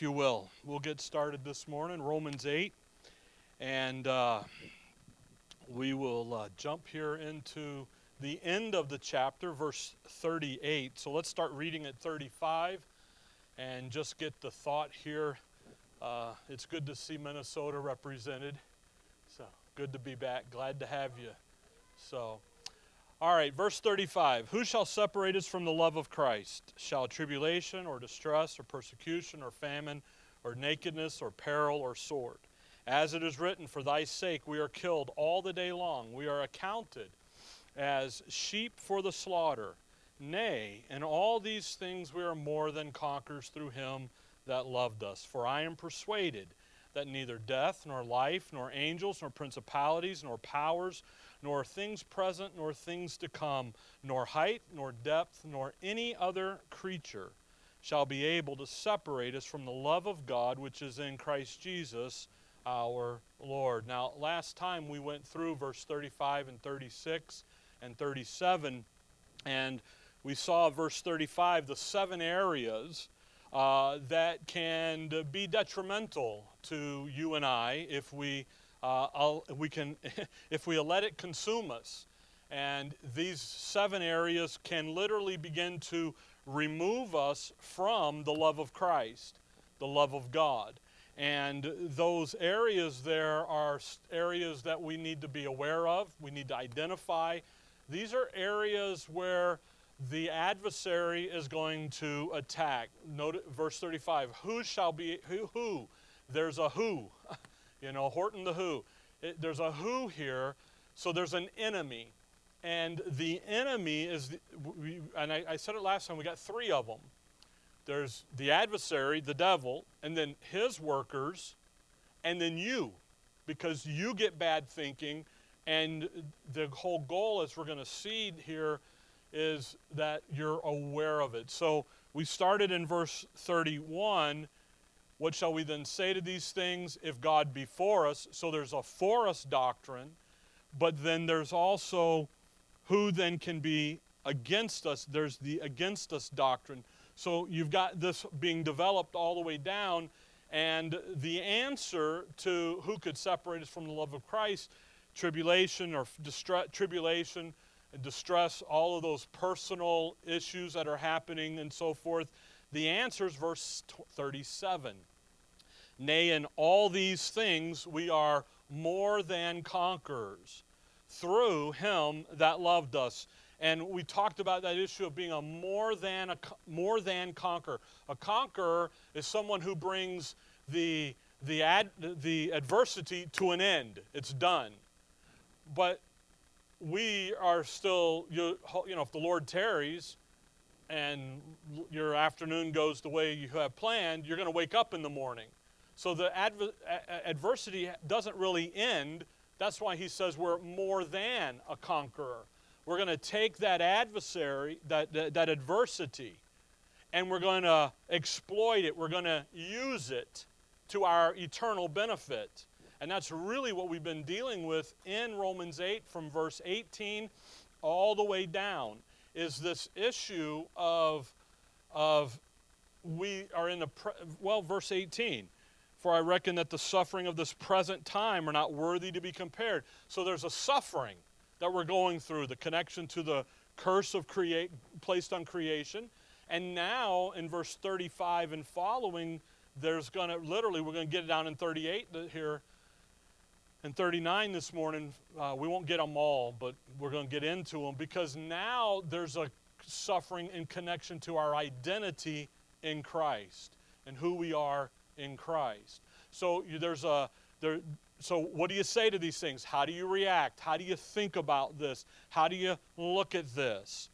if you will. We'll get started this morning, Romans 8, and uh, we will uh, jump here into the end of the chapter, verse 38. So let's start reading at 35 and just get the thought here. Uh, it's good to see Minnesota represented. So good to be back. Glad to have you. So, all right, verse 35 Who shall separate us from the love of Christ? Shall tribulation or distress or persecution or famine or nakedness or peril or sword? As it is written, For thy sake we are killed all the day long. We are accounted as sheep for the slaughter. Nay, in all these things we are more than conquerors through him that loved us. For I am persuaded that neither death, nor life, nor angels, nor principalities, nor powers, nor things present, nor things to come, nor height, nor depth, nor any other creature shall be able to separate us from the love of God which is in Christ Jesus our Lord. Now, last time we went through verse 35 and 36 and 37, and we saw verse 35 the seven areas uh, that can be detrimental to you and I if we uh, we can if we let it consume us. And these seven areas can literally begin to remove us from the love of Christ, the love of God. And those areas there are areas that we need to be aware of, we need to identify. These are areas where the adversary is going to attack. Note verse 35. Who shall be who? Who? There's a who. You know, Horton the who. It, there's a who here, so there's an enemy. And the enemy is, we, and I, I said it last time, we got three of them. There's the adversary, the devil, and then his workers, and then you, because you get bad thinking. And the whole goal, as we're going to see here, is that you're aware of it. So we started in verse 31. What shall we then say to these things if God be for us? So there's a for us doctrine, but then there's also who then can be against us. There's the against us doctrine. So you've got this being developed all the way down, and the answer to who could separate us from the love of Christ, tribulation or distress, tribulation, distress, all of those personal issues that are happening and so forth. The answer is verse 37. Nay, in all these things we are more than conquerors through him that loved us. And we talked about that issue of being a more than a more than conqueror. A conqueror is someone who brings the the ad, the adversity to an end. It's done. But we are still you, you know if the Lord tarries and your afternoon goes the way you have planned, you're going to wake up in the morning. So the adver- adversity doesn't really end. That's why he says we're more than a conqueror. We're going to take that adversary, that, that, that adversity, and we're going to exploit it. We're going to use it to our eternal benefit. And that's really what we've been dealing with in Romans 8 from verse 18 all the way down is this issue of, of we are in the, well, verse 18 for I reckon that the suffering of this present time are not worthy to be compared. So there's a suffering that we're going through, the connection to the curse of create placed on creation. And now in verse 35 and following, there's going to literally, we're going to get it down in 38 here. And 39 this morning, uh, we won't get them all, but we're going to get into them because now there's a suffering in connection to our identity in Christ and who we are in Christ. So there's a there. So what do you say to these things? How do you react? How do you think about this? How do you look at this?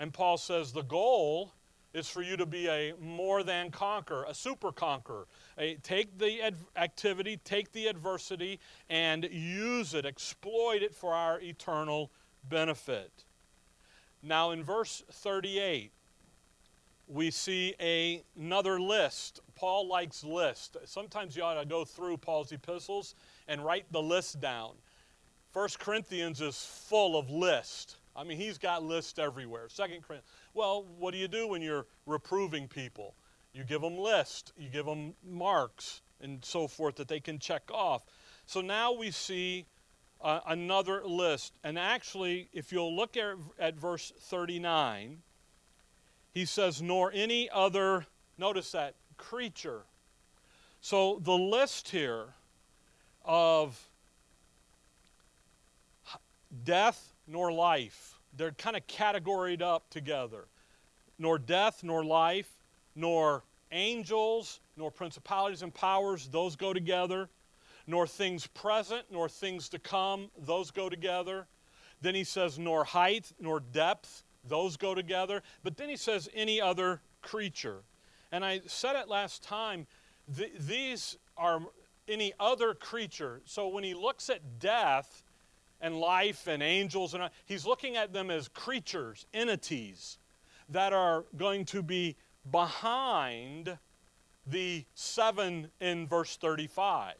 And Paul says the goal is for you to be a more than conqueror, a super conqueror. A, take the ad- activity, take the adversity, and use it, exploit it for our eternal benefit. Now, in verse 38, we see a, another list. Paul likes lists. Sometimes you ought to go through Paul's epistles and write the list down. First Corinthians is full of lists. I mean, he's got lists everywhere. Second Corinthians. Well, what do you do when you're reproving people? You give them lists, you give them marks, and so forth that they can check off. So now we see uh, another list. And actually, if you'll look at, at verse 39, he says, nor any other, notice that, creature. So the list here of death nor life, they're kind of categoried up together. Nor death nor life, nor angels, nor principalities and powers, those go together. Nor things present, nor things to come, those go together. Then he says, nor height, nor depth, those go together. But then he says, any other creature. And I said it last time, th- these are any other creature. So when he looks at death and life and angels, and uh, he's looking at them as creatures, entities that are going to be behind the seven in verse 35.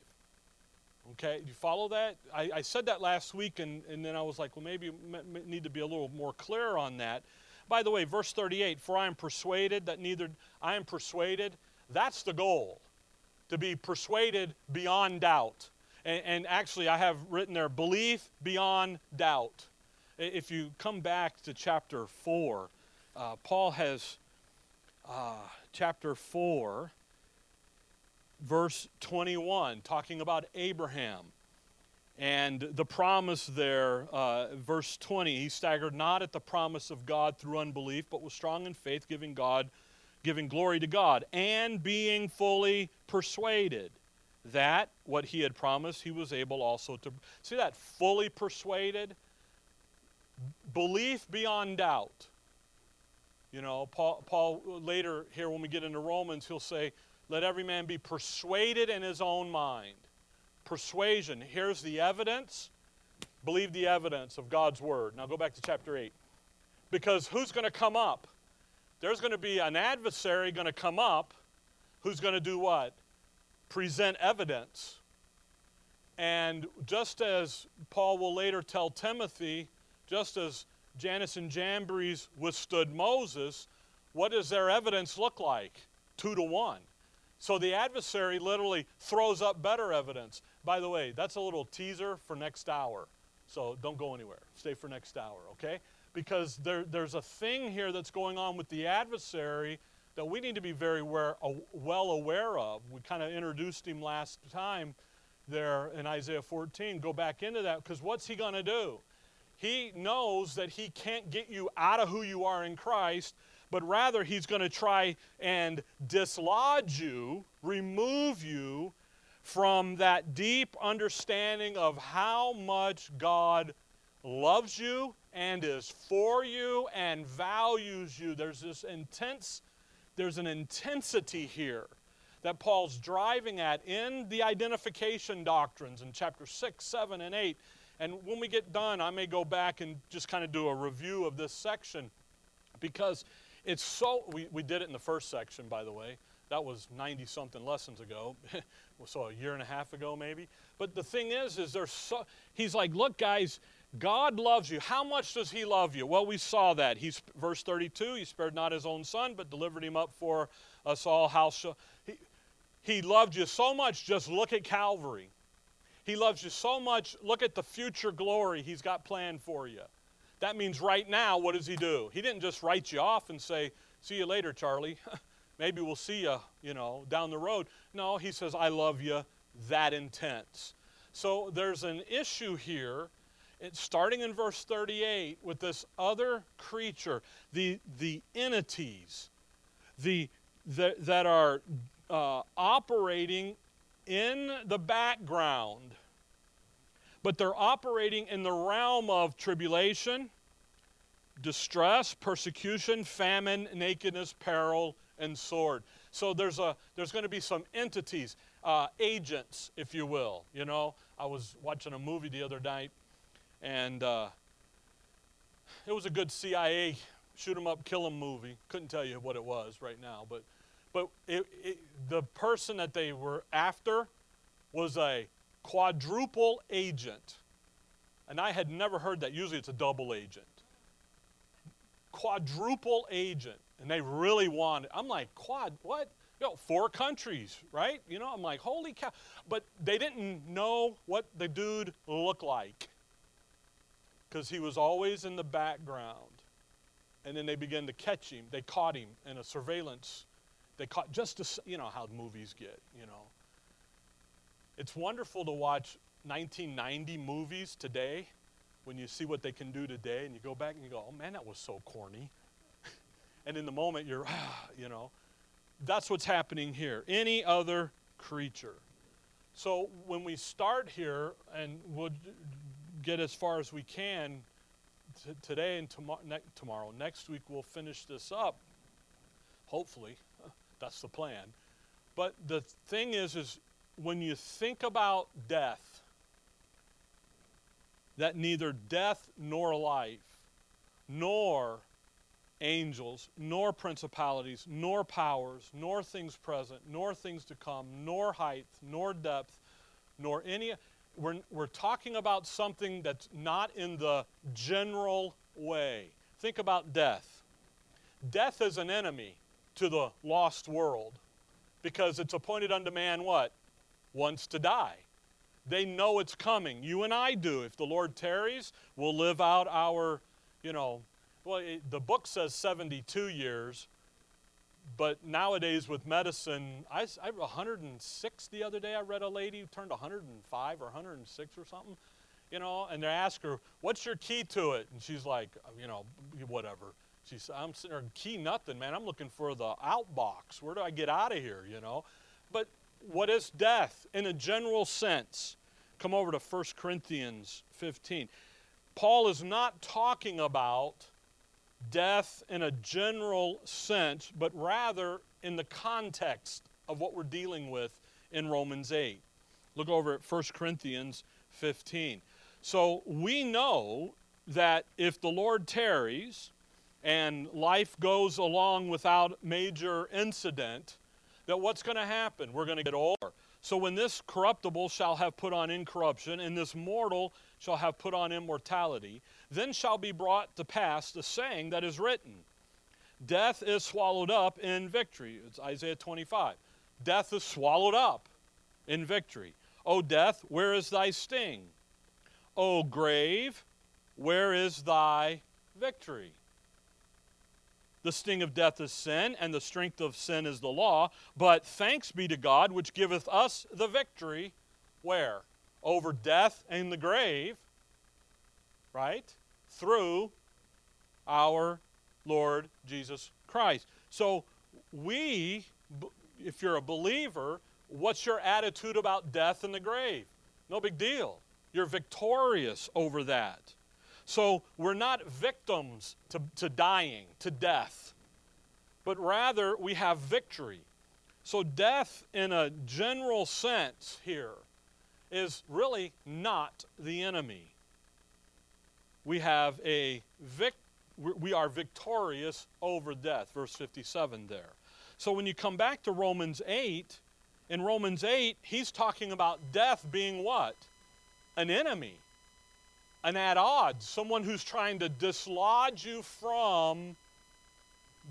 Okay, you follow that? I, I said that last week, and, and then I was like, well, maybe need to be a little more clear on that. By the way, verse 38 For I am persuaded that neither I am persuaded, that's the goal, to be persuaded beyond doubt. And, and actually, I have written there, belief beyond doubt. If you come back to chapter 4, uh, Paul has uh, chapter 4, verse 21, talking about Abraham. And the promise there, uh, verse 20, he staggered not at the promise of God through unbelief, but was strong in faith, giving God, giving glory to God, and being fully persuaded that what he had promised, he was able also to see that fully persuaded, belief beyond doubt. You know, Paul, Paul later here when we get into Romans, he'll say, "Let every man be persuaded in his own mind." Persuasion. Here's the evidence. Believe the evidence of God's word. Now go back to chapter 8. Because who's going to come up? There's going to be an adversary going to come up who's going to do what? Present evidence. And just as Paul will later tell Timothy, just as Jannes and Jambres withstood Moses, what does their evidence look like? Two to one. So the adversary literally throws up better evidence. By the way, that's a little teaser for next hour. So don't go anywhere. Stay for next hour, okay? Because there, there's a thing here that's going on with the adversary that we need to be very aware, well aware of. We kind of introduced him last time there in Isaiah 14. Go back into that because what's he going to do? He knows that he can't get you out of who you are in Christ, but rather he's going to try and dislodge you, remove you from that deep understanding of how much God loves you and is for you and values you. There's this intense, there's an intensity here that Paul's driving at in the identification doctrines in chapter 6, 7, and 8. And when we get done, I may go back and just kind of do a review of this section because it's so, we, we did it in the first section, by the way. That was 90 something lessons ago. so a year and a half ago, maybe. But the thing is, is there's so, he's like, look, guys, God loves you. How much does he love you? Well, we saw that. He's verse 32, he spared not his own son, but delivered him up for us all. How he, he loved you so much, just look at Calvary. He loves you so much. Look at the future glory He's got planned for you. That means right now, what does He do? He didn't just write you off and say, See you later, Charlie. Maybe we'll see you, you know, down the road. No, He says, I love you that intense. So there's an issue here. It's starting in verse 38 with this other creature, the, the entities the, the that are uh, operating in the background, but they're operating in the realm of tribulation, distress, persecution, famine, nakedness, peril, and sword. So there's a there's going to be some entities, uh, agents, if you will. You know, I was watching a movie the other night, and uh, it was a good CIA shoot 'em up, kill 'em movie. Couldn't tell you what it was right now, but but it, it, the person that they were after was a quadruple agent. And I had never heard that. Usually it's a double agent. Quadruple agent. And they really wanted. I'm like, quad, what? you know, four countries, right? You know, I'm like, holy cow. But they didn't know what the dude looked like because he was always in the background. And then they began to catch him. They caught him in a surveillance. They caught just to, you know how movies get, you know. It's wonderful to watch 1990 movies today when you see what they can do today and you go back and you go, oh man, that was so corny. and in the moment, you're, ah, you know. That's what's happening here. Any other creature. So when we start here, and we'll get as far as we can t- today and tomorrow, ne- tomorrow, next week we'll finish this up. Hopefully, that's the plan. But the thing is, is when you think about death, that neither death nor life, nor angels, nor principalities, nor powers, nor things present, nor things to come, nor height, nor depth, nor any. We're, we're talking about something that's not in the general way. Think about death. Death is an enemy to the lost world because it's appointed unto man what? Once to die. They know it's coming. You and I do. If the Lord tarries, we'll live out our, you know, well, it, the book says 72 years, but nowadays with medicine, I, I 106 the other day. I read a lady who turned 105 or 106 or something, you know, and they ask her, "What's your key to it?" And she's like, you know, whatever. She's, I'm sitting there, key nothing, man. I'm looking for the outbox. Where do I get out of here, you know? But what is death in a general sense? Come over to 1 Corinthians 15. Paul is not talking about death in a general sense, but rather in the context of what we're dealing with in Romans 8. Look over at 1 Corinthians 15. So we know that if the Lord tarries and life goes along without major incident, that what's going to happen? We're going to get older. So when this corruptible shall have put on incorruption, and this mortal shall have put on immortality, then shall be brought to pass the saying that is written Death is swallowed up in victory. It's Isaiah 25. Death is swallowed up in victory. O death, where is thy sting? O grave, where is thy victory? The sting of death is sin, and the strength of sin is the law. But thanks be to God, which giveth us the victory. Where? Over death and the grave, right? Through our Lord Jesus Christ. So, we, if you're a believer, what's your attitude about death and the grave? No big deal. You're victorious over that. So we're not victims to, to dying, to death, but rather we have victory. So death, in a general sense, here is really not the enemy. We have a vic- we are victorious over death, verse 57 there. So when you come back to Romans 8, in Romans 8, he's talking about death being what? An enemy an at odds, someone who's trying to dislodge you from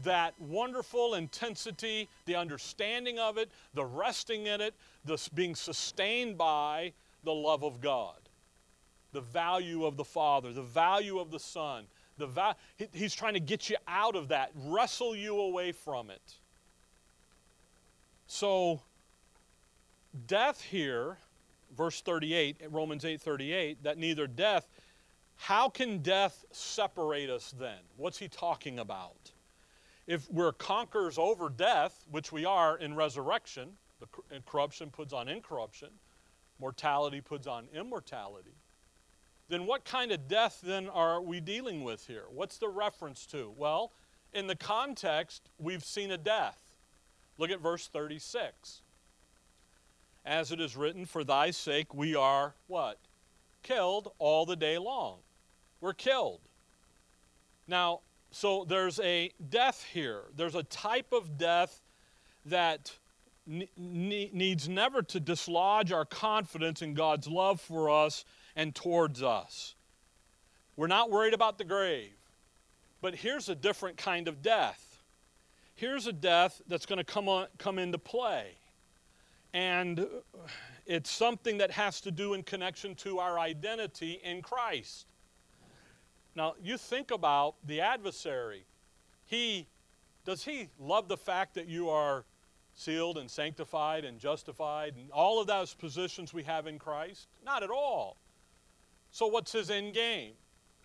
that wonderful intensity, the understanding of it, the resting in it, the being sustained by the love of God, the value of the Father, the value of the Son. The va- he's trying to get you out of that, wrestle you away from it. So, death here, verse 38, Romans 8 38, that neither death how can death separate us then? What's he talking about? If we're conquerors over death, which we are in resurrection, the corruption puts on incorruption, mortality puts on immortality, then what kind of death then are we dealing with here? What's the reference to? Well, in the context, we've seen a death. Look at verse 36. As it is written, For thy sake we are what? killed all the day long. We're killed. Now, so there's a death here. There's a type of death that needs never to dislodge our confidence in God's love for us and towards us. We're not worried about the grave. But here's a different kind of death. here's a death that's going to come, on, come into play. And it's something that has to do in connection to our identity in Christ. Now, you think about the adversary. He does he love the fact that you are sealed and sanctified and justified and all of those positions we have in Christ? Not at all. So what's his end game?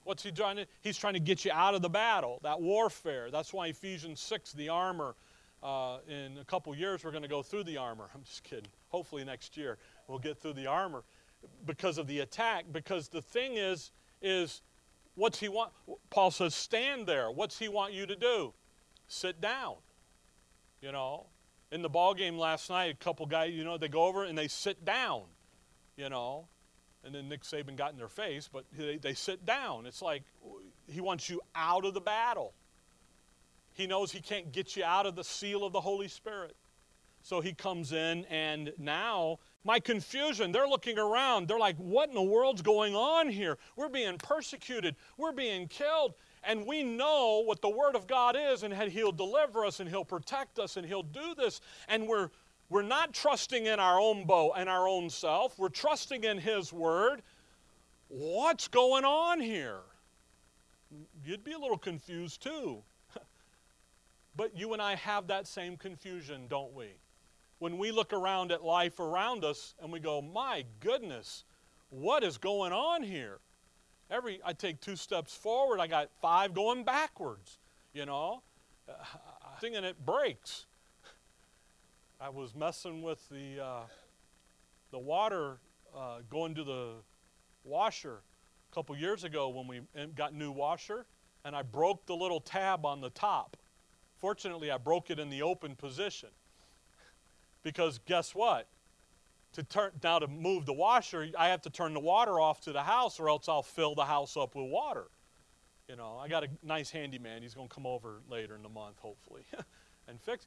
What's he trying to? He's trying to get you out of the battle, that warfare. That's why Ephesians 6, the armor, uh, in a couple years we're going to go through the armor. I'm just kidding. Hopefully next year we'll get through the armor because of the attack. Because the thing is, is what's he want? Paul says, stand there. What's he want you to do? Sit down. You know, in the ball game last night, a couple guys, you know, they go over and they sit down. You know, and then Nick Saban got in their face, but they, they sit down. It's like he wants you out of the battle. He knows he can't get you out of the seal of the Holy Spirit. So he comes in, and now my confusion, they're looking around. They're like, what in the world's going on here? We're being persecuted, we're being killed. And we know what the Word of God is, and He'll deliver us, and He'll protect us, and He'll do this. And we're we're not trusting in our own bow and our own self. We're trusting in His Word. What's going on here? You'd be a little confused too. but you and I have that same confusion, don't we? When we look around at life around us and we go, my goodness, what is going on here? Every I take two steps forward, I got five going backwards. You know, uh, thinking it breaks. I was messing with the uh, the water uh, going to the washer a couple years ago when we got new washer, and I broke the little tab on the top. Fortunately, I broke it in the open position because guess what? To turn now to move the washer, I have to turn the water off to the house, or else I'll fill the house up with water. You know, I got a nice handyman. He's going to come over later in the month, hopefully, and fix.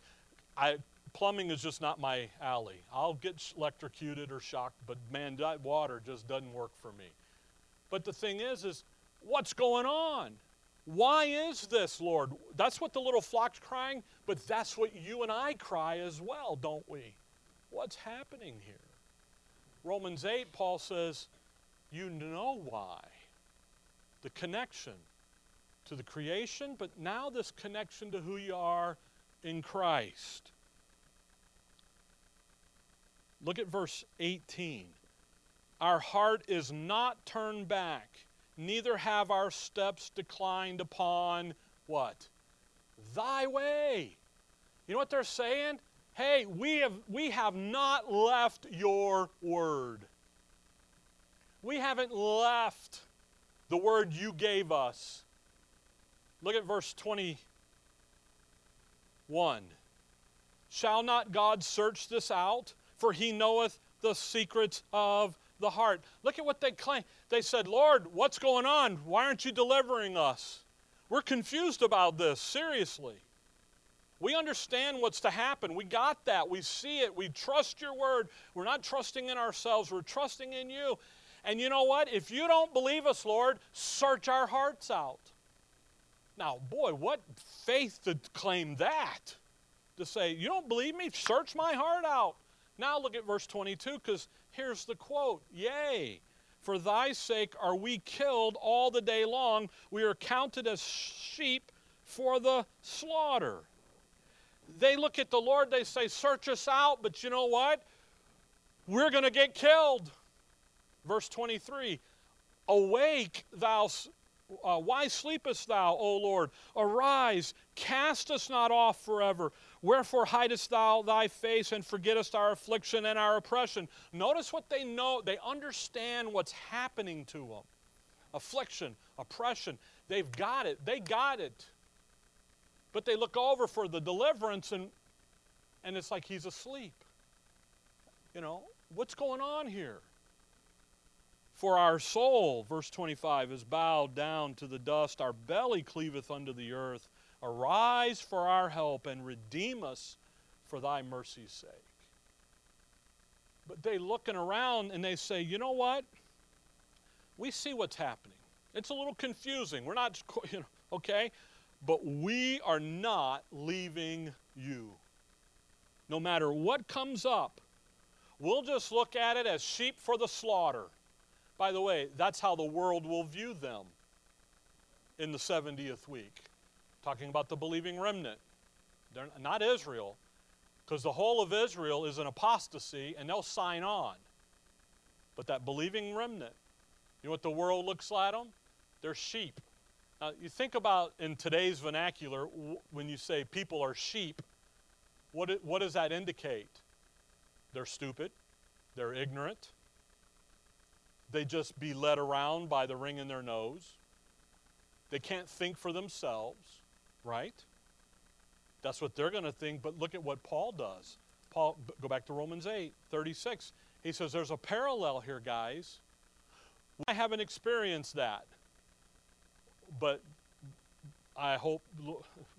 I plumbing is just not my alley. I'll get electrocuted or shocked, but man, that water just doesn't work for me. But the thing is, is what's going on? Why is this, Lord? That's what the little flock's crying, but that's what you and I cry as well, don't we? What's happening here? Romans 8, Paul says, You know why. The connection to the creation, but now this connection to who you are in Christ. Look at verse 18. Our heart is not turned back, neither have our steps declined upon what? Thy way. You know what they're saying? Hey, we have, we have not left your word. We haven't left the word you gave us. Look at verse 21. Shall not God search this out? for he knoweth the secrets of the heart. Look at what they claim. They said, Lord, what's going on? Why aren't you delivering us? We're confused about this, seriously. We understand what's to happen. We got that. We see it. We trust your word. We're not trusting in ourselves, we're trusting in you. And you know what? If you don't believe us, Lord, search our hearts out. Now, boy, what faith to claim that. To say, you don't believe me? Search my heart out. Now look at verse 22 because here's the quote Yea, for thy sake are we killed all the day long. We are counted as sheep for the slaughter. They look at the Lord, they say, Search us out, but you know what? We're going to get killed. Verse 23 Awake, thou uh, why sleepest thou, O Lord? Arise, cast us not off forever. Wherefore hidest thou thy face and forgettest our affliction and our oppression? Notice what they know. They understand what's happening to them affliction, oppression. They've got it. They got it. But they look over for the deliverance and, and it's like he's asleep. You know, what's going on here? For our soul, verse 25, is bowed down to the dust, our belly cleaveth unto the earth. Arise for our help and redeem us for thy mercy's sake. But they looking around and they say, you know what? We see what's happening. It's a little confusing. We're not, you know, okay? But we are not leaving you. No matter what comes up, we'll just look at it as sheep for the slaughter. By the way, that's how the world will view them in the 70th week. Talking about the believing remnant. They're not Israel, because the whole of Israel is an apostasy and they'll sign on. But that believing remnant, you know what the world looks at them? They're sheep. Now, you think about in today's vernacular, when you say people are sheep, what, it, what does that indicate? They're stupid, they're ignorant, they just be led around by the ring in their nose, they can't think for themselves, right? That's what they're going to think, but look at what Paul does. Paul, go back to Romans 8, 36. He says, There's a parallel here, guys. I haven't experienced that, but I hope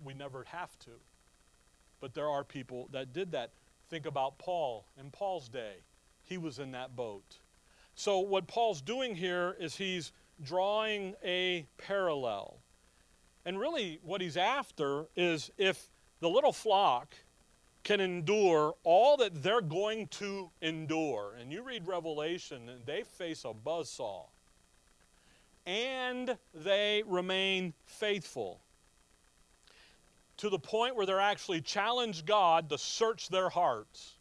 we never have to. But there are people that did that. Think about Paul in Paul's day, he was in that boat. So, what Paul's doing here is he's drawing a parallel. And really, what he's after is if the little flock can endure all that they're going to endure. And you read Revelation, and they face a buzzsaw. And they remain faithful to the point where they're actually challenge God to search their hearts.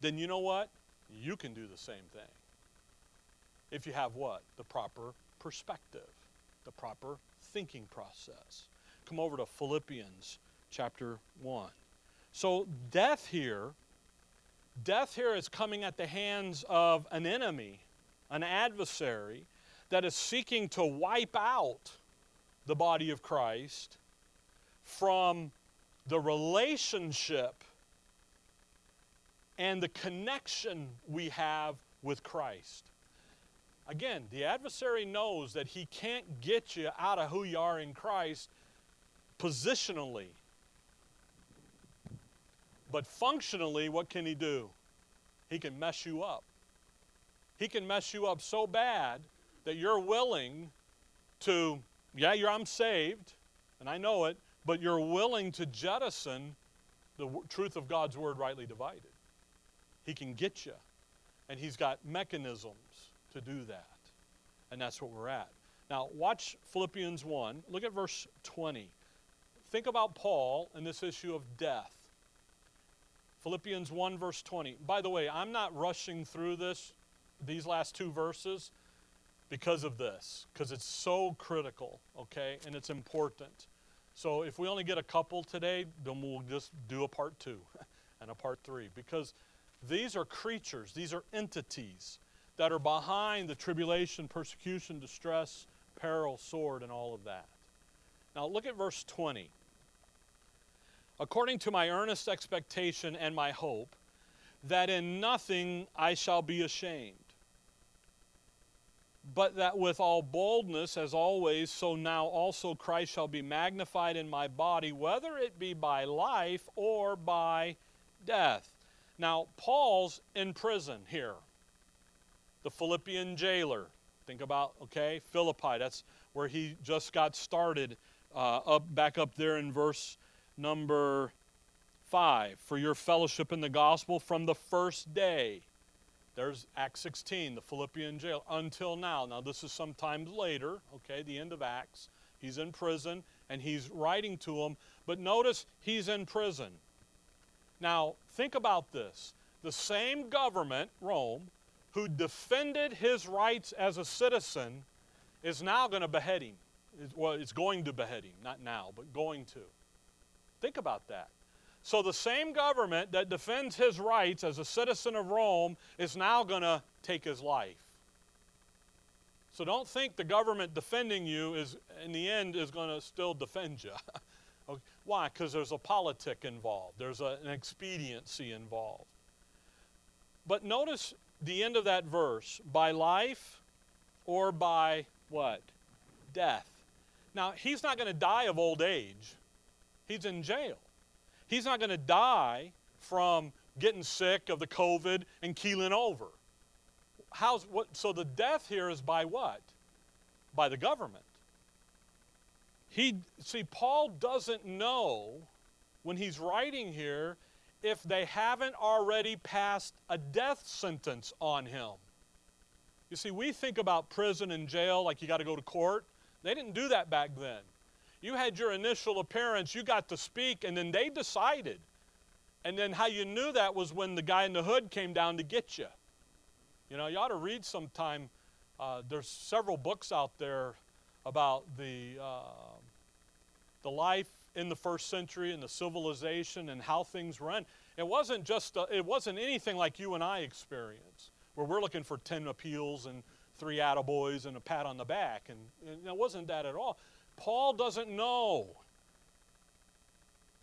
Then you know what? You can do the same thing. If you have what? The proper perspective, the proper thinking process come over to Philippians chapter 1. So, death here, death here is coming at the hands of an enemy, an adversary that is seeking to wipe out the body of Christ from the relationship and the connection we have with Christ. Again, the adversary knows that he can't get you out of who you are in Christ positionally. But functionally, what can he do? He can mess you up. He can mess you up so bad that you're willing to, yeah, you're, I'm saved, and I know it, but you're willing to jettison the truth of God's word rightly divided. He can get you, and he's got mechanisms to do that. And that's what we're at. Now, watch Philippians 1. Look at verse 20 think about Paul and this issue of death. Philippians 1, verse 20. By the way, I'm not rushing through this, these last two verses, because of this, because it's so critical, okay, and it's important. So if we only get a couple today, then we'll just do a part two and a part three, because these are creatures, these are entities that are behind the tribulation, persecution, distress, peril, sword, and all of that. Now look at verse 20 according to my earnest expectation and my hope, that in nothing I shall be ashamed, but that with all boldness, as always, so now also Christ shall be magnified in my body, whether it be by life or by death. Now, Paul's in prison here. The Philippian jailer. Think about, okay, Philippi. That's where he just got started, uh, up back up there in verse number five, for your fellowship in the gospel from the first day. There's Acts 16, the Philippian jail, until now. Now, this is sometimes later, okay, the end of Acts. He's in prison and he's writing to them, but notice he's in prison. Now, think about this. The same government, Rome, who defended his rights as a citizen, is now going to behead him. Well, it's going to behead him, not now, but going to. Think about that. So the same government that defends his rights as a citizen of Rome is now going to take his life. So don't think the government defending you is in the end is going to still defend you. okay. Why? Because there's a politic involved. There's a, an expediency involved. But notice the end of that verse, by life or by what? Death. Now, he's not going to die of old age. He's in jail. He's not going to die from getting sick of the COVID and keeling over. How's what so the death here is by what? By the government. he see Paul doesn't know when he's writing here if they haven't already passed a death sentence on him. You see, we think about prison and jail like you got to go to court. They didn't do that back then. You had your initial appearance, you got to speak, and then they decided. And then how you knew that was when the guy in the hood came down to get you. You know, you ought to read sometime. Uh, there's several books out there about the, uh, the life in the first century and the civilization and how things run. It wasn't just, a, it wasn't anything like you and I experience, where we're looking for 10 appeals and three attaboys and a pat on the back. And, and it wasn't that at all. Paul doesn't know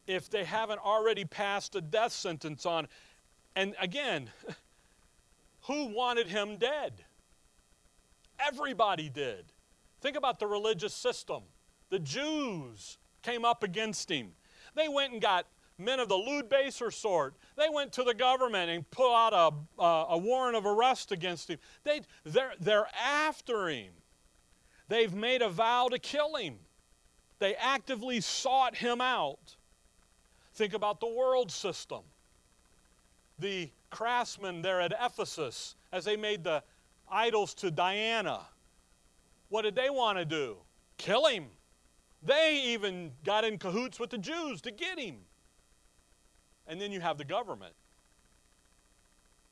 if they haven't already passed a death sentence on. And again, who wanted him dead? Everybody did. Think about the religious system. The Jews came up against him. They went and got men of the lewd baser sort. They went to the government and put out a, a, a warrant of arrest against him. They, they're, they're after him. They've made a vow to kill him. They actively sought him out. Think about the world system. The craftsmen there at Ephesus, as they made the idols to Diana, what did they want to do? Kill him. They even got in cahoots with the Jews to get him. And then you have the government.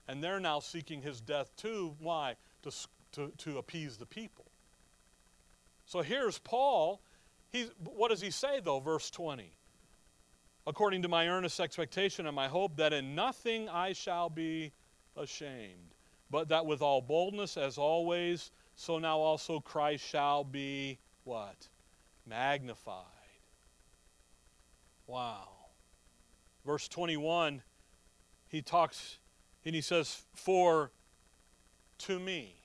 And they're now seeking his death too. Why? To, to, to appease the people. So here's Paul. He's, what does he say, though? Verse 20. According to my earnest expectation and my hope that in nothing I shall be ashamed, but that with all boldness, as always, so now also Christ shall be what? Magnified. Wow. Verse 21, he talks and he says, For to me,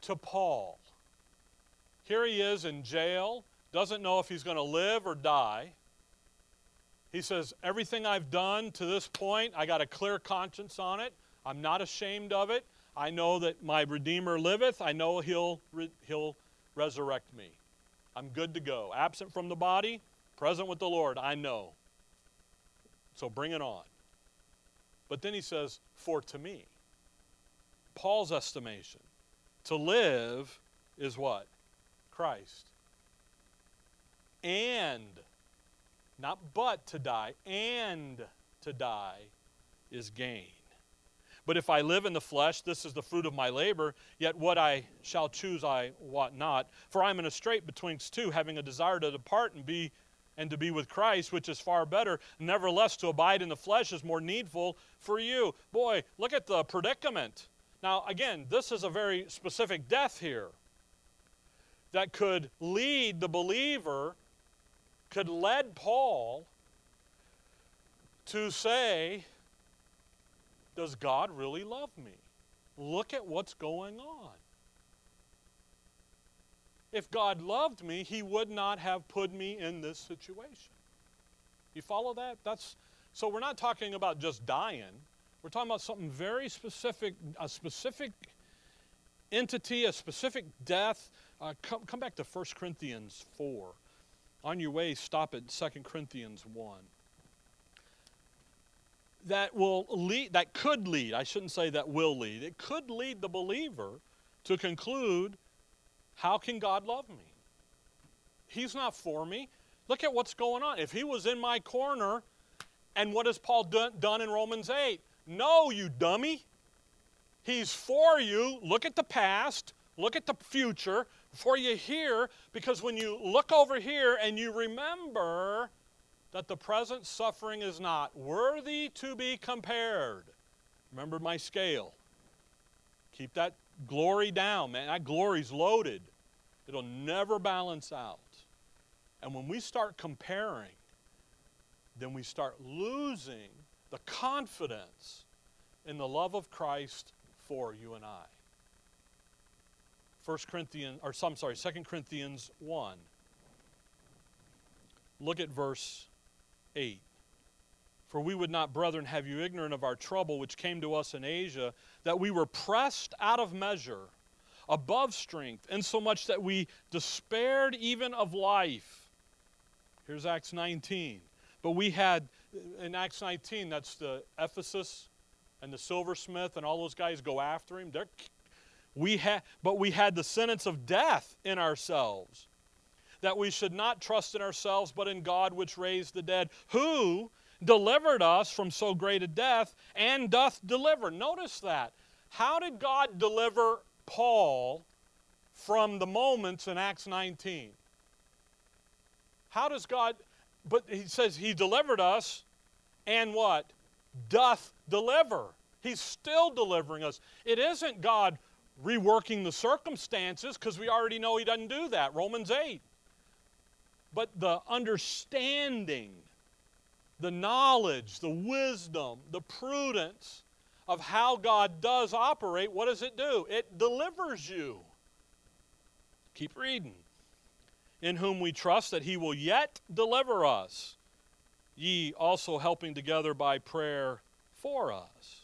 to Paul, here he is in jail, doesn't know if he's going to live or die. He says, Everything I've done to this point, I got a clear conscience on it. I'm not ashamed of it. I know that my Redeemer liveth. I know he'll, he'll resurrect me. I'm good to go. Absent from the body, present with the Lord, I know. So bring it on. But then he says, For to me, Paul's estimation, to live is what? Christ. And, not but to die, and to die is gain. But if I live in the flesh, this is the fruit of my labor, yet what I shall choose I wot not. For I am in a strait betwixt two, having a desire to depart and be and to be with Christ, which is far better. Nevertheless, to abide in the flesh is more needful for you. Boy, look at the predicament. Now, again, this is a very specific death here that could lead the believer, could lead Paul to say, Does God really love me? Look at what's going on. If God loved me, He would not have put me in this situation. You follow that? That's so we're not talking about just dying. We're talking about something very specific, a specific entity, a specific death uh, come, come back to 1 Corinthians 4. On your way, stop at 2 Corinthians 1. That will lead, that could lead, I shouldn't say that will lead, it could lead the believer to conclude how can God love me? He's not for me. Look at what's going on. If he was in my corner, and what has Paul done, done in Romans 8? No, you dummy. He's for you. Look at the past, look at the future, for you here, because when you look over here and you remember that the present suffering is not worthy to be compared. Remember my scale. Keep that glory down, man. That glory's loaded. It'll never balance out. And when we start comparing, then we start losing the confidence in the love of Christ for you and I. 1 Corinthians, or I'm sorry, 2 Corinthians 1. Look at verse 8. For we would not, brethren, have you ignorant of our trouble which came to us in Asia, that we were pressed out of measure, above strength, insomuch that we despaired even of life. Here's Acts 19. But we had, in Acts 19, that's the Ephesus and the silversmith and all those guys go after him. They're, we had, but we had the sentence of death in ourselves, that we should not trust in ourselves, but in God which raised the dead, who delivered us from so great a death and doth deliver. Notice that. How did God deliver Paul from the moments in Acts 19? How does God, but he says he delivered us and what? Doth deliver. He's still delivering us. It isn't God reworking the circumstances because we already know he doesn't do that. Romans 8. But the understanding, the knowledge, the wisdom, the prudence of how God does operate, what does it do? It delivers you. Keep reading. In whom we trust that he will yet deliver us, ye also helping together by prayer for us.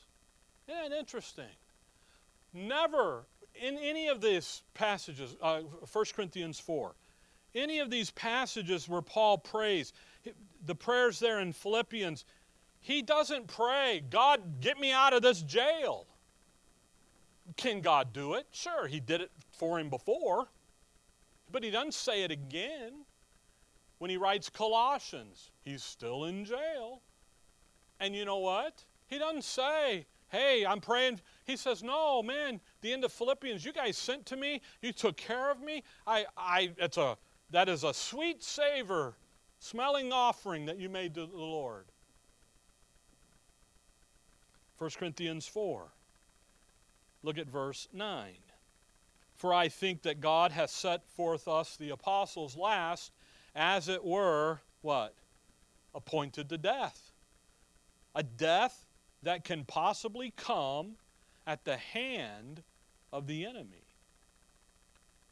Isn't that interesting? Never in any of these passages, uh, 1 Corinthians 4, any of these passages where Paul prays, the prayers there in Philippians, he doesn't pray, God, get me out of this jail. Can God do it? Sure, he did it for him before, but he doesn't say it again. When he writes Colossians, he's still in jail. And you know what? He doesn't say, hey, I'm praying. He says, no, man, the end of Philippians, you guys sent to me. You took care of me. I, I, it's a, that is a sweet savor, smelling offering that you made to the Lord. 1 Corinthians 4. Look at verse 9. For I think that God hath set forth us, the apostles, last, as it were, what? Appointed to death. A death that can possibly come at the hand of the enemy.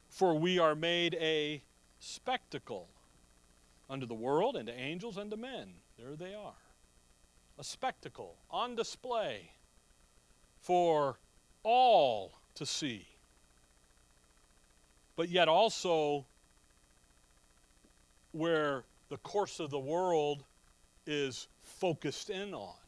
For we are made a spectacle unto the world and to angels and to men. There they are. A spectacle on display for all to see. But yet also where the course of the world is focused in on.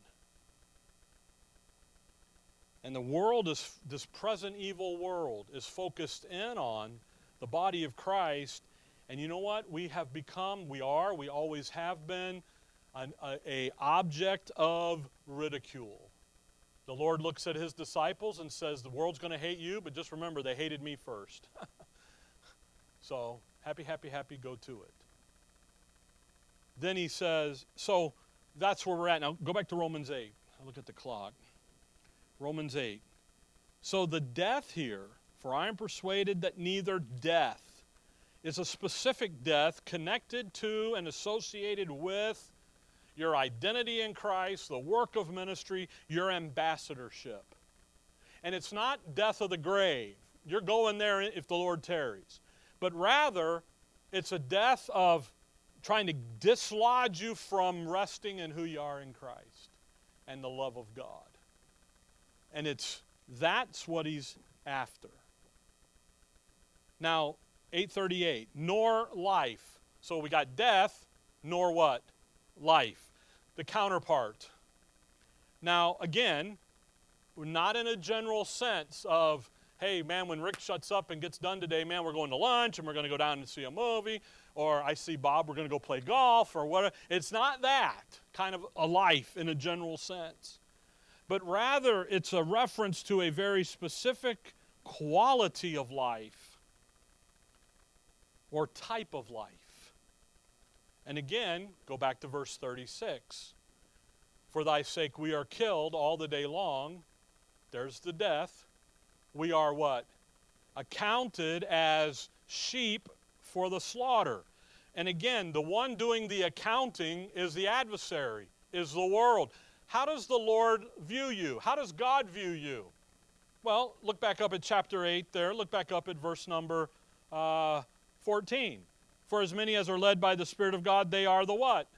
And the world is, this present evil world is focused in on the body of Christ. And you know what? We have become, we are, we always have been, an a, a object of ridicule. The Lord looks at his disciples and says, The world's going to hate you, but just remember, they hated me first. so, happy, happy, happy, go to it. Then he says, So that's where we're at. Now, go back to Romans 8. I look at the clock. Romans 8. So the death here, for I am persuaded that neither death is a specific death connected to and associated with your identity in Christ, the work of ministry, your ambassadorship. And it's not death of the grave. You're going there if the Lord tarries. But rather, it's a death of trying to dislodge you from resting in who you are in Christ and the love of God. And it's that's what he's after. Now, 838, nor life. So we got death, nor what? Life. The counterpart. Now, again, we're not in a general sense of, hey, man, when Rick shuts up and gets done today, man, we're going to lunch and we're going to go down and see a movie, or I see Bob, we're going to go play golf, or whatever. It's not that kind of a life in a general sense but rather it's a reference to a very specific quality of life or type of life. And again, go back to verse 36. For thy sake we are killed all the day long. There's the death. We are what? Accounted as sheep for the slaughter. And again, the one doing the accounting is the adversary, is the world. How does the Lord view you? How does God view you? Well, look back up at chapter 8 there. Look back up at verse number uh, 14. For as many as are led by the Spirit of God, they are the what?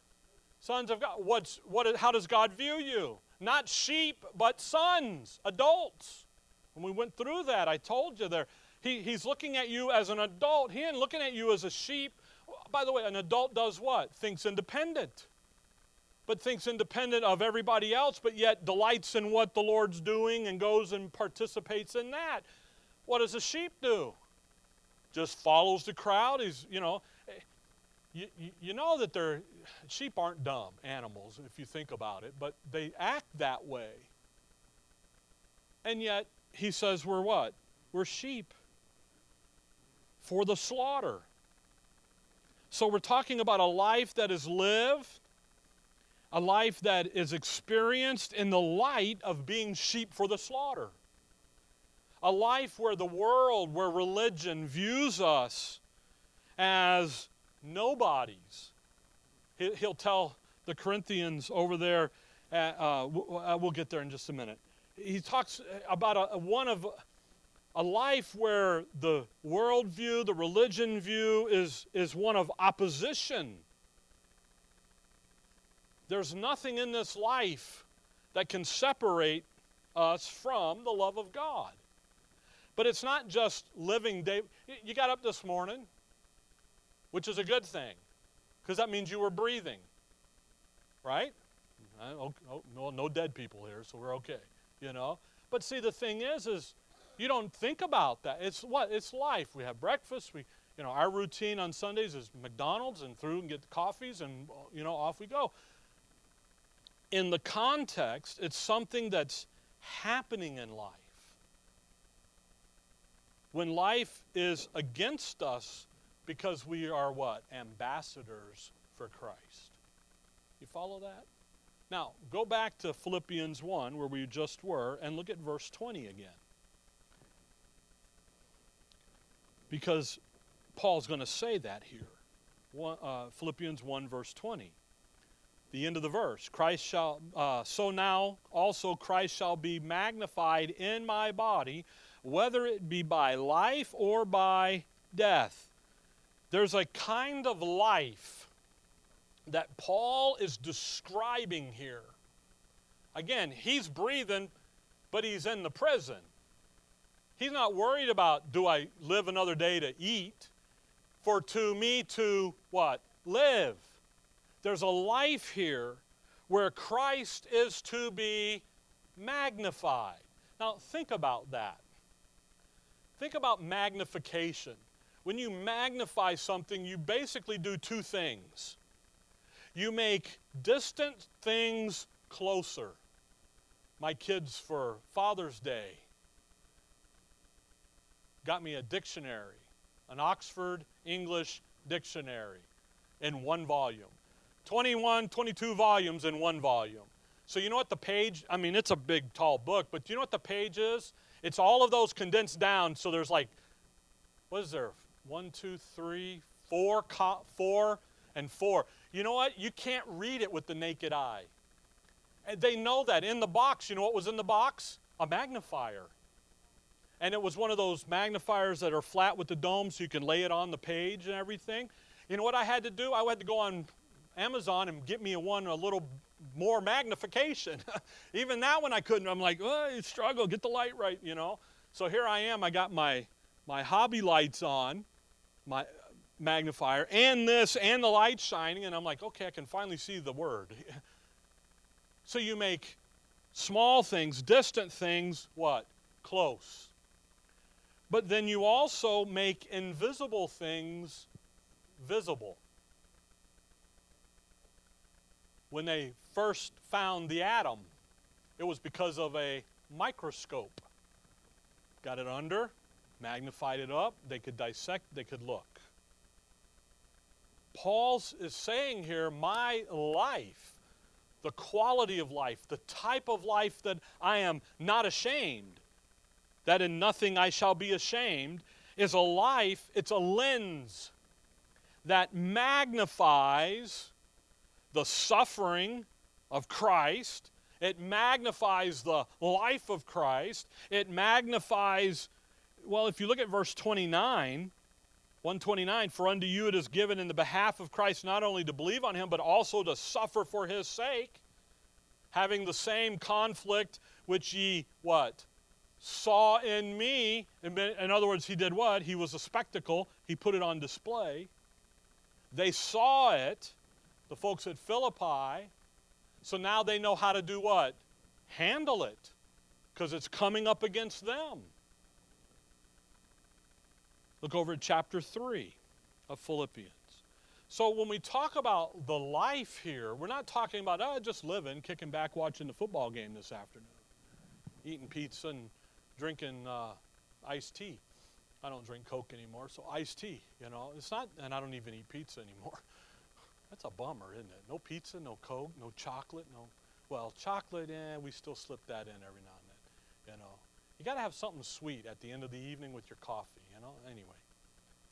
Sons of God. What's, what, how does God view you? Not sheep, but sons, adults. When we went through that, I told you there, He, he's looking at you as an adult. He ain't looking at you as a sheep. By the way, an adult does what? Thinks independent. But thinks independent of everybody else, but yet delights in what the Lord's doing and goes and participates in that. What does a sheep do? Just follows the crowd. He's, you know, eh, you, you, you know that they're, sheep aren't dumb animals if you think about it, but they act that way. And yet, he says we're what? We're sheep for the slaughter. So we're talking about a life that is lived, a life that is experienced in the light of being sheep for the slaughter. A life where the world, where religion views us as nobodies. He'll tell the Corinthians over there, uh, uh, we'll get there in just a minute. He talks about a, one of a life where the worldview, the religion view is, is one of opposition. There's nothing in this life that can separate us from the love of God. But it's not just living day. You got up this morning, which is a good thing, because that means you were breathing, right? Oh, no, no dead people here, so we're okay, you know. But see, the thing is, is you don't think about that. It's what? It's life. We have breakfast. We, you know, our routine on Sundays is McDonald's and through and get the coffees and, you know, off we go. In the context, it's something that's happening in life. When life is against us because we are what? Ambassadors for Christ. You follow that? Now, go back to Philippians 1, where we just were, and look at verse 20 again. because Paul's going to say that here. One, uh, Philippians 1, verse 20. The end of the verse. Christ shall, uh, so now also Christ shall be magnified in my body, whether it be by life or by death. There's a kind of life that Paul is describing here. Again, he's breathing, but he's in the prison. He's not worried about do I live another day to eat? For to me to what? Live. There's a life here where Christ is to be magnified. Now, think about that. Think about magnification. When you magnify something, you basically do two things. You make distant things closer. My kids for Father's Day got me a dictionary, an Oxford English dictionary in one volume. 21, 22 volumes in one volume. So you know what the page, I mean, it's a big, tall book, but do you know what the page is? It's all of those condensed down. So there's like, what is there? One, two, three, four, four, and four. You know what? You can't read it with the naked eye. And they know that. In the box, you know what was in the box? A magnifier and it was one of those magnifiers that are flat with the dome so you can lay it on the page and everything. You know what I had to do? I had to go on Amazon and get me a one a little more magnification. Even that one I couldn't. I'm like, oh, struggle, get the light right, you know. So here I am. I got my my hobby lights on, my magnifier, and this, and the light shining, and I'm like, okay, I can finally see the word. so you make small things, distant things, what? Close. But then you also make invisible things visible. When they first found the atom, it was because of a microscope. Got it under, magnified it up, they could dissect, they could look. Paul is saying here, my life, the quality of life, the type of life that I am not ashamed, that in nothing I shall be ashamed, is a life, it's a lens that magnifies the suffering of Christ. It magnifies the life of Christ. It magnifies, well, if you look at verse 29, 129, for unto you it is given in the behalf of Christ not only to believe on him, but also to suffer for his sake, having the same conflict which ye what? saw in me, in other words, he did what? He was a spectacle, he put it on display. They saw it, the folks at Philippi, so now they know how to do what? Handle it, because it's coming up against them. Look over at chapter 3 of Philippians. So when we talk about the life here, we're not talking about oh, just living, kicking back, watching the football game this afternoon, eating pizza and drinking uh, iced tea. I don't drink Coke anymore, so iced tea, you know. It's not, and I don't even eat pizza anymore. That's a bummer, isn't it? No pizza, no Coke, no chocolate, no, well, chocolate, eh, we still slip that in every now and then, you know. You got to have something sweet at the end of the evening with your coffee, you know. Anyway,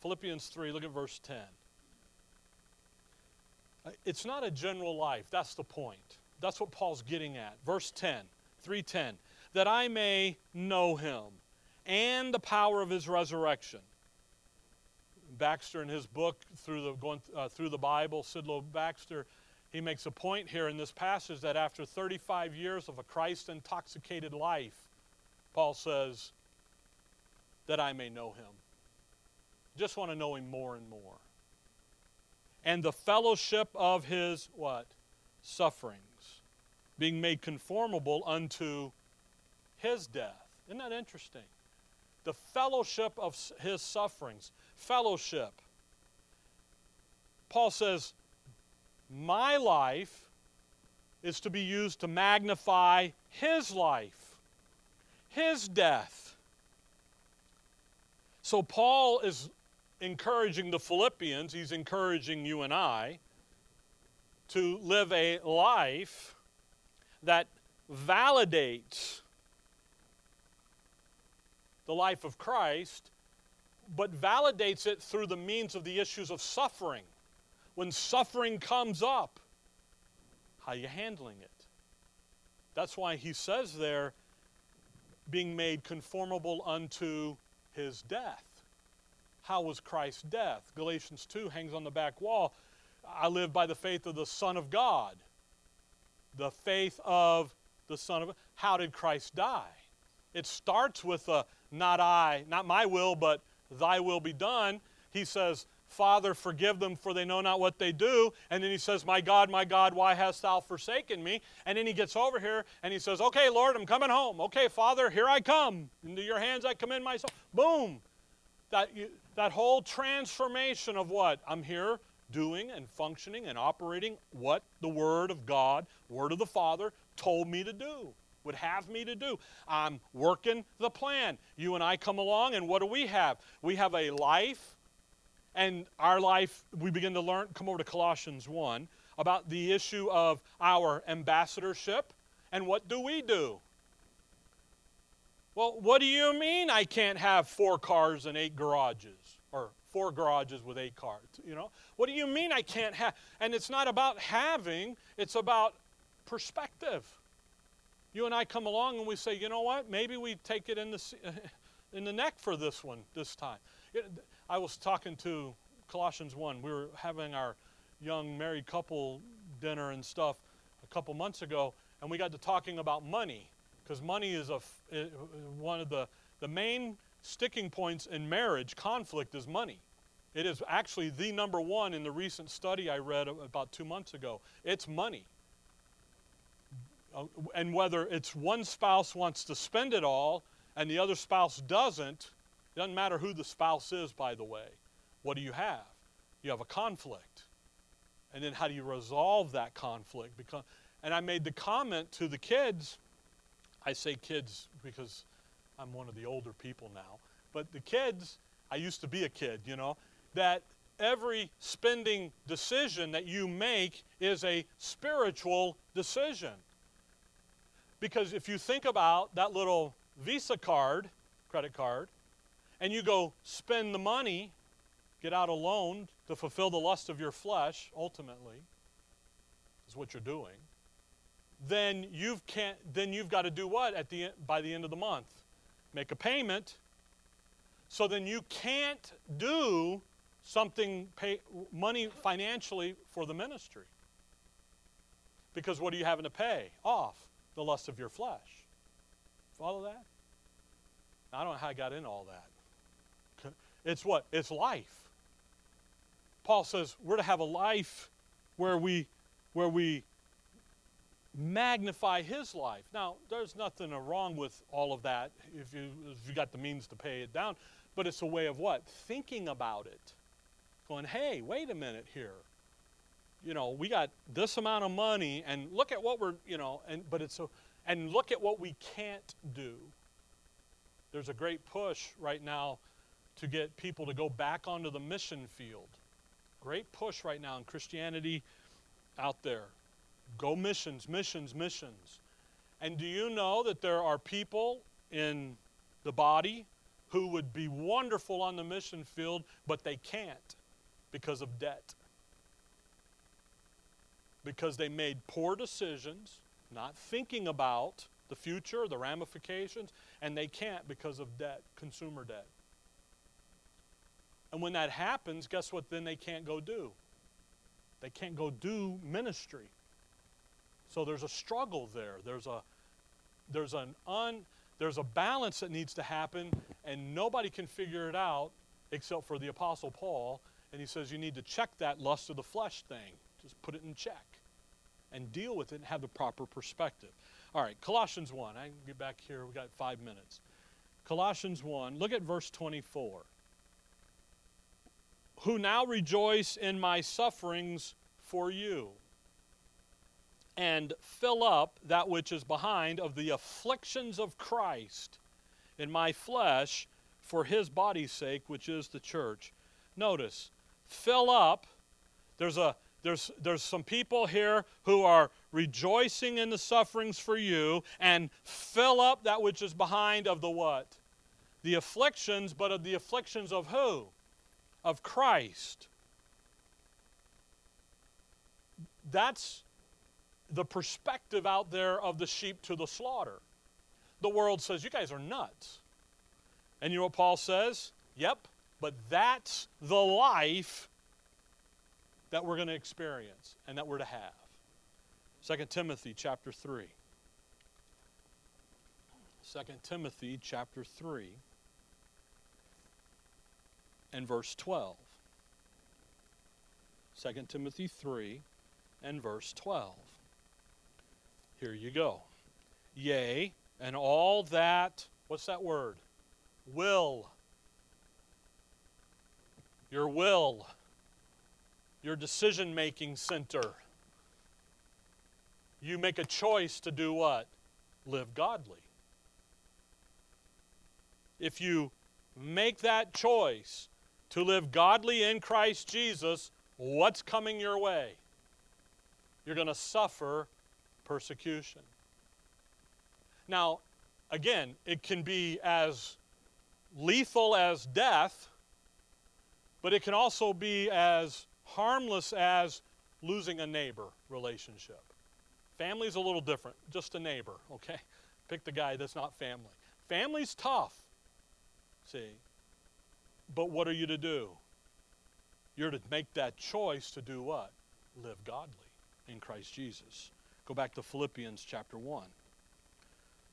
Philippians 3, look at verse 10. Uh, it's not a general life, that's the point. That's what Paul's getting at. Verse 10, 310 that I may know him and the power of his resurrection. Baxter, in his book through the going uh, through the Bible, Sidlow Baxter, he makes a point here in this passage that after 35 years of a Christ intoxicated life, Paul says that I may know him. Just want to know him more and more. And the fellowship of his what? Sufferings, being made conformable unto his death. Isn't that interesting? The fellowship of his sufferings. Fellowship. Paul says, My life is to be used to magnify his life, his death. So Paul is encouraging the Philippians, he's encouraging you and I to live a life that validates the life of Christ, but validates it through the means of the issues of suffering. When suffering comes up, how are you handling it? That's why he says there, being made conformable unto his death. How was Christ's death? Galatians 2 hangs on the back wall. I live by the faith of the Son of God. The faith of the Son of How did Christ die? It starts with a not I, not my will, but thy will be done. He says, Father, forgive them, for they know not what they do. And then he says, My God, my God, why hast thou forsaken me? And then he gets over here and he says, Okay, Lord, I'm coming home. Okay, Father, here I come. Into your hands I commend myself. Boom. That, that whole transformation of what? I'm here doing and functioning and operating what the Word of God, Word of the Father, told me to do would have me to do. I'm working the plan. You and I come along, and what do we have? We have a life, and our life, we begin to learn, come over to Colossians 1, about the issue of our ambassadorship. And what do we do? Well, what do you mean I can't have four cars and eight garages? Or four garages with eight cars, you know? What do you mean I can't have? And it's not about having, it's about perspective you and I come along and we say, you know what? Maybe we take it in the, in the neck for this one this time. It, I was talking to Colossians 1. We were having our young married couple dinner and stuff a couple months ago, and we got to talking about money because money is a, one of the, the main sticking points in marriage conflict is money. It is actually the number one in the recent study I read about two months ago. It's money. Uh, and whether it's one spouse wants to spend it all and the other spouse doesn't, it doesn't matter who the spouse is, by the way. What do you have? You have a conflict. And then how do you resolve that conflict? Because, and I made the comment to the kids, I say kids because I'm one of the older people now, but the kids, I used to be a kid, you know, that every spending decision that you make is a spiritual decision. Because if you think about that little Visa card, credit card, and you go spend the money, get out a loan to fulfill the lust of your flesh, ultimately, is what you're doing, then you've can't then you've got to do what at the by the end of the month? Make a payment. So then you can't do something pay money financially for the ministry. Because what are you having to pay? Off the lust of your flesh. Follow that? I don't know how I got into all that. It's what? It's life. Paul says we're to have a life where we where we magnify his life. Now, there's nothing wrong with all of that if you if you got the means to pay it down, but it's a way of what? Thinking about it. Going, "Hey, wait a minute here. You know, we got this amount of money and look at what we're, you know, and but it's so and look at what we can't do. There's a great push right now to get people to go back onto the mission field. Great push right now in Christianity out there. Go missions, missions, missions. And do you know that there are people in the body who would be wonderful on the mission field, but they can't because of debt? Because they made poor decisions, not thinking about the future, the ramifications, and they can't because of debt, consumer debt. And when that happens, guess what then they can't go do? They can't go do ministry. So there's a struggle there. There's a there's an un there's a balance that needs to happen and nobody can figure it out except for the apostle Paul and he says you need to check that lust of the flesh thing. Just put it in check and deal with it and have the proper perspective. All right, Colossians 1. I can get back here. We got 5 minutes. Colossians 1, look at verse 24 who now rejoice in my sufferings for you, and fill up that which is behind of the afflictions of Christ in my flesh for his body's sake, which is the church. Notice, fill up. There's a there's, there's some people here who are rejoicing in the sufferings for you and fill up that which is behind of the what? The afflictions, but of the afflictions of who? of Christ. That's the perspective out there of the sheep to the slaughter. The world says, You guys are nuts. And you know what Paul says? Yep, but that's the life that we're going to experience and that we're to have. 2 Timothy chapter 3. 2 Timothy chapter 3 and verse 12. 2 Timothy 3 and verse 12. Here you go. Yea, and all that, what's that word? Will. Your will. Your decision making center. You make a choice to do what? Live godly. If you make that choice, to live godly in Christ Jesus, what's coming your way? You're going to suffer persecution. Now, again, it can be as lethal as death, but it can also be as harmless as losing a neighbor relationship. Family's a little different, just a neighbor, okay? Pick the guy that's not family. Family's tough, see. But what are you to do? You're to make that choice to do what? Live godly in Christ Jesus. Go back to Philippians chapter 1.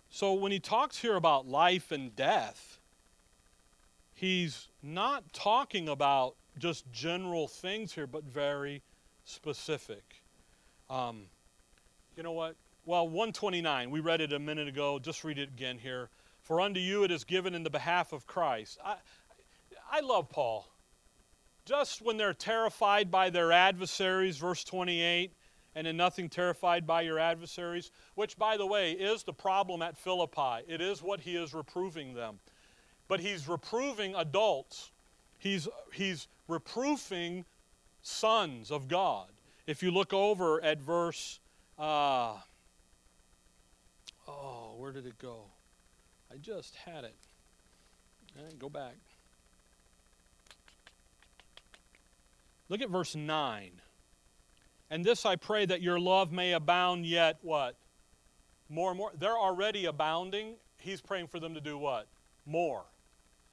So when he talks here about life and death, he's not talking about just general things here, but very specific. Um, you know what? Well, 129, we read it a minute ago. Just read it again here. For unto you it is given in the behalf of Christ. I, I love Paul. Just when they're terrified by their adversaries, verse 28, and in nothing terrified by your adversaries, which, by the way, is the problem at Philippi. It is what he is reproving them. But he's reproving adults, he's, he's reproofing sons of God. If you look over at verse, uh, oh, where did it go? I just had it. go back. Look at verse 9. And this I pray that your love may abound yet what? More and more. They're already abounding. He's praying for them to do what? More.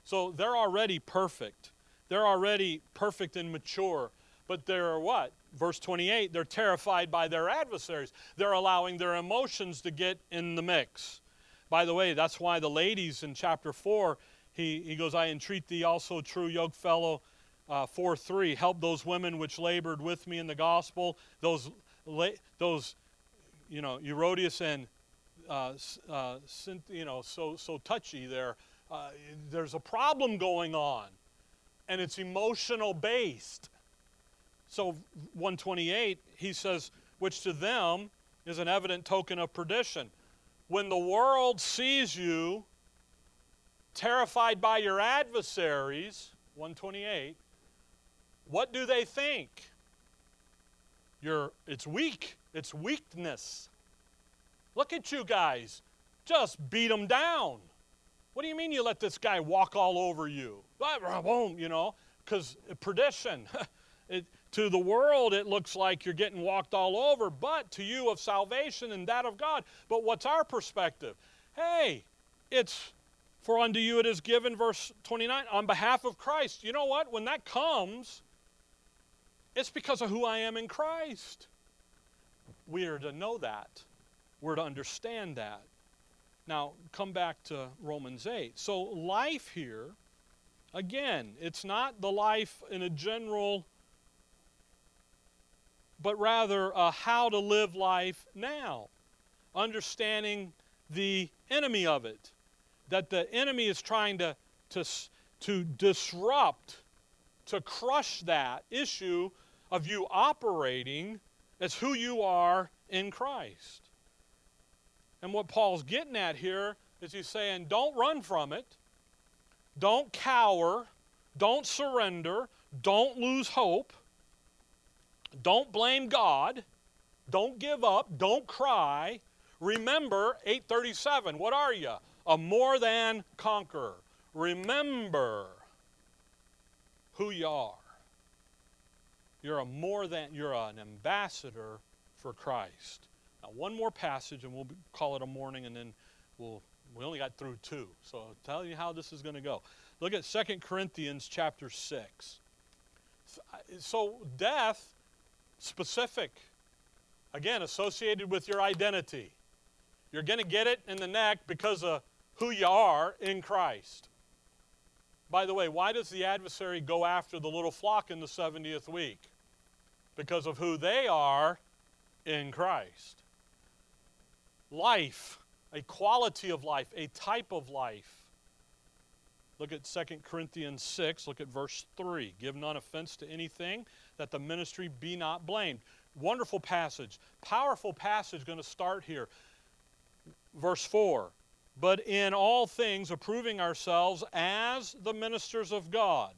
So they're already perfect. They're already perfect and mature. But they're what? Verse 28 they're terrified by their adversaries. They're allowing their emotions to get in the mix. By the way, that's why the ladies in chapter 4, he, he goes, I entreat thee also, true yoke fellow, uh, 4 3, help those women which labored with me in the gospel, those, those you know, Euodias and, uh, uh, you know, so, so touchy there. Uh, there's a problem going on, and it's emotional based. So 128, he says, which to them is an evident token of perdition. When the world sees you terrified by your adversaries, 128, what do they think? You're, it's weak. It's weakness. Look at you guys. Just beat them down. What do you mean you let this guy walk all over you? Boom, you know, because perdition. it, to the world, it looks like you're getting walked all over, but to you of salvation and that of God. But what's our perspective? Hey, it's for unto you it is given, verse 29, on behalf of Christ. You know what? When that comes, it's because of who I am in Christ. We are to know that. We're to understand that. Now, come back to Romans 8. So, life here, again, it's not the life in a general but rather how to live life now, understanding the enemy of it, that the enemy is trying to, to, to disrupt, to crush that issue of you operating as who you are in Christ. And what Paul's getting at here is he's saying, don't run from it, don't cower, don't surrender, don't lose hope don't blame God. Don't give up. Don't cry. Remember 837. What are you? A more than conqueror. Remember who you are. You're a more than you're an ambassador for Christ. Now one more passage and we'll call it a morning and then we'll we only got through two. So I'll tell you how this is going to go. Look at 2 Corinthians chapter 6. So death specific. Again, associated with your identity. You're going to get it in the neck because of who you are in Christ. By the way, why does the adversary go after the little flock in the 70th week? Because of who they are in Christ. Life, a quality of life, a type of life. Look at 2 Corinthians 6, look at verse 3. Give none offense to anything, that the ministry be not blamed. Wonderful passage. Powerful passage going to start here. Verse 4 But in all things approving ourselves as the ministers of God.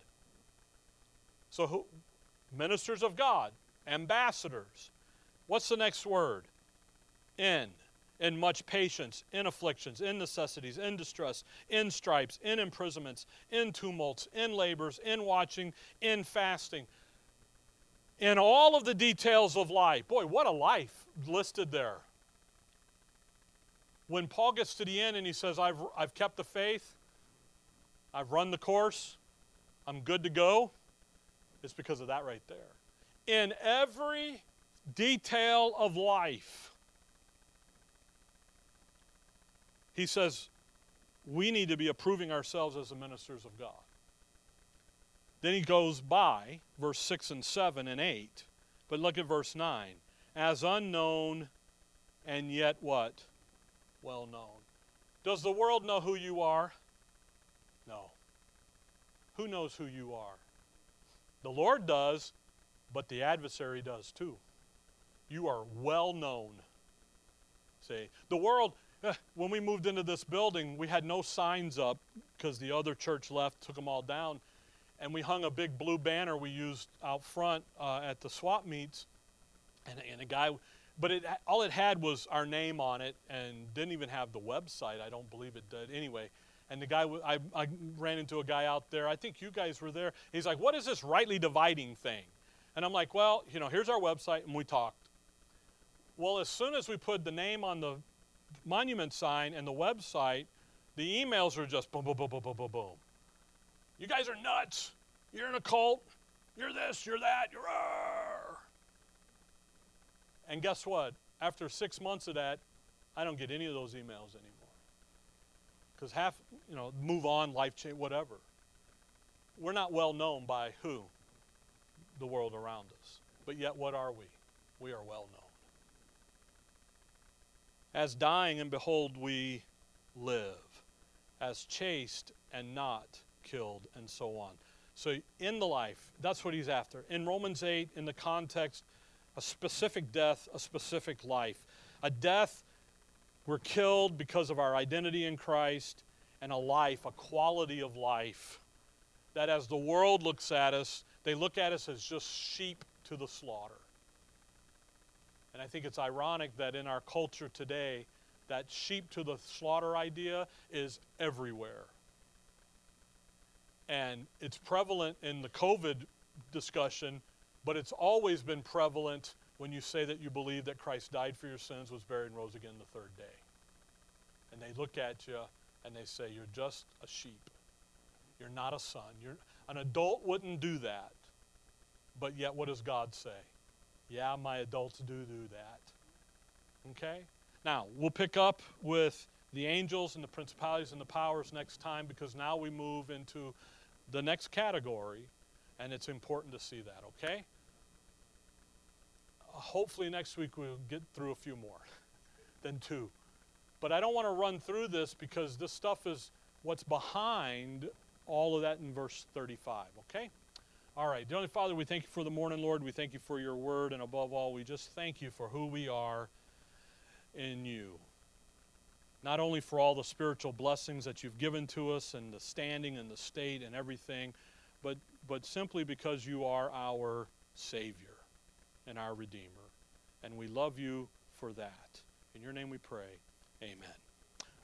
So, who, ministers of God, ambassadors. What's the next word? In. In much patience, in afflictions, in necessities, in distress, in stripes, in imprisonments, in tumults, in labors, in watching, in fasting in all of the details of life. Boy, what a life listed there. When Paul gets to the end and he says, I've, I've kept the faith, I've run the course, I'm good to go, it's because of that right there. In every detail of life, he says, we need to be approving ourselves as the ministers of God. Then he goes by verse 6 and 7 and 8. But look at verse 9. As unknown and yet what? Well known. Does the world know who you are? No. Who knows who you are? The Lord does, but the adversary does too. You are well known. See, the world, when we moved into this building, we had no signs up because the other church left, took them all down and we hung a big blue banner we used out front uh, at the swap meets, and, and a guy, but it all it had was our name on it, and didn't even have the website. I don't believe it did. Anyway, and the guy, I, I ran into a guy out there. I think you guys were there. He's like, "What is this rightly dividing thing?" And I'm like, "Well, you know, here's our website," and we talked. Well, as soon as we put the name on the monument sign and the website, the emails were just boom, boom, boom, boom, boom, boom, boom. You guys are nuts. You're in a cult. You're this, you're that, you're. Arr. And guess what? After six months of that, I don't get any of those emails anymore. Because half, you know, move on, life change, whatever. We're not well known by who? The world around us. But yet, what are we? We are well known. As dying, and behold, we live. As chaste, and not killed, and so on. So, in the life, that's what he's after. In Romans 8, in the context, a specific death, a specific life. A death, we're killed because of our identity in Christ, and a life, a quality of life, that as the world looks at us, they look at us as just sheep to the slaughter. And I think it's ironic that in our culture today, that sheep to the slaughter idea is everywhere. And it's prevalent in the COVID discussion, but it's always been prevalent when you say that you believe that Christ died for your sins, was buried, and rose again the third day. And they look at you and they say, You're just a sheep. You're not a son. You're, an adult wouldn't do that. But yet, what does God say? Yeah, my adults do do that. Okay? Now, we'll pick up with the angels and the principalities and the powers next time because now we move into the next category, and it's important to see that, okay? Uh, hopefully, next week we'll get through a few more than two. But I don't want to run through this because this stuff is what's behind all of that in verse 35, okay? All right, Heavenly Father, we thank you for the morning, Lord. We thank you for your word, and above all, we just thank you for who we are in you. Not only for all the spiritual blessings that you've given to us and the standing and the state and everything, but, but simply because you are our Savior and our Redeemer. And we love you for that. In your name we pray. Amen.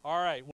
All right.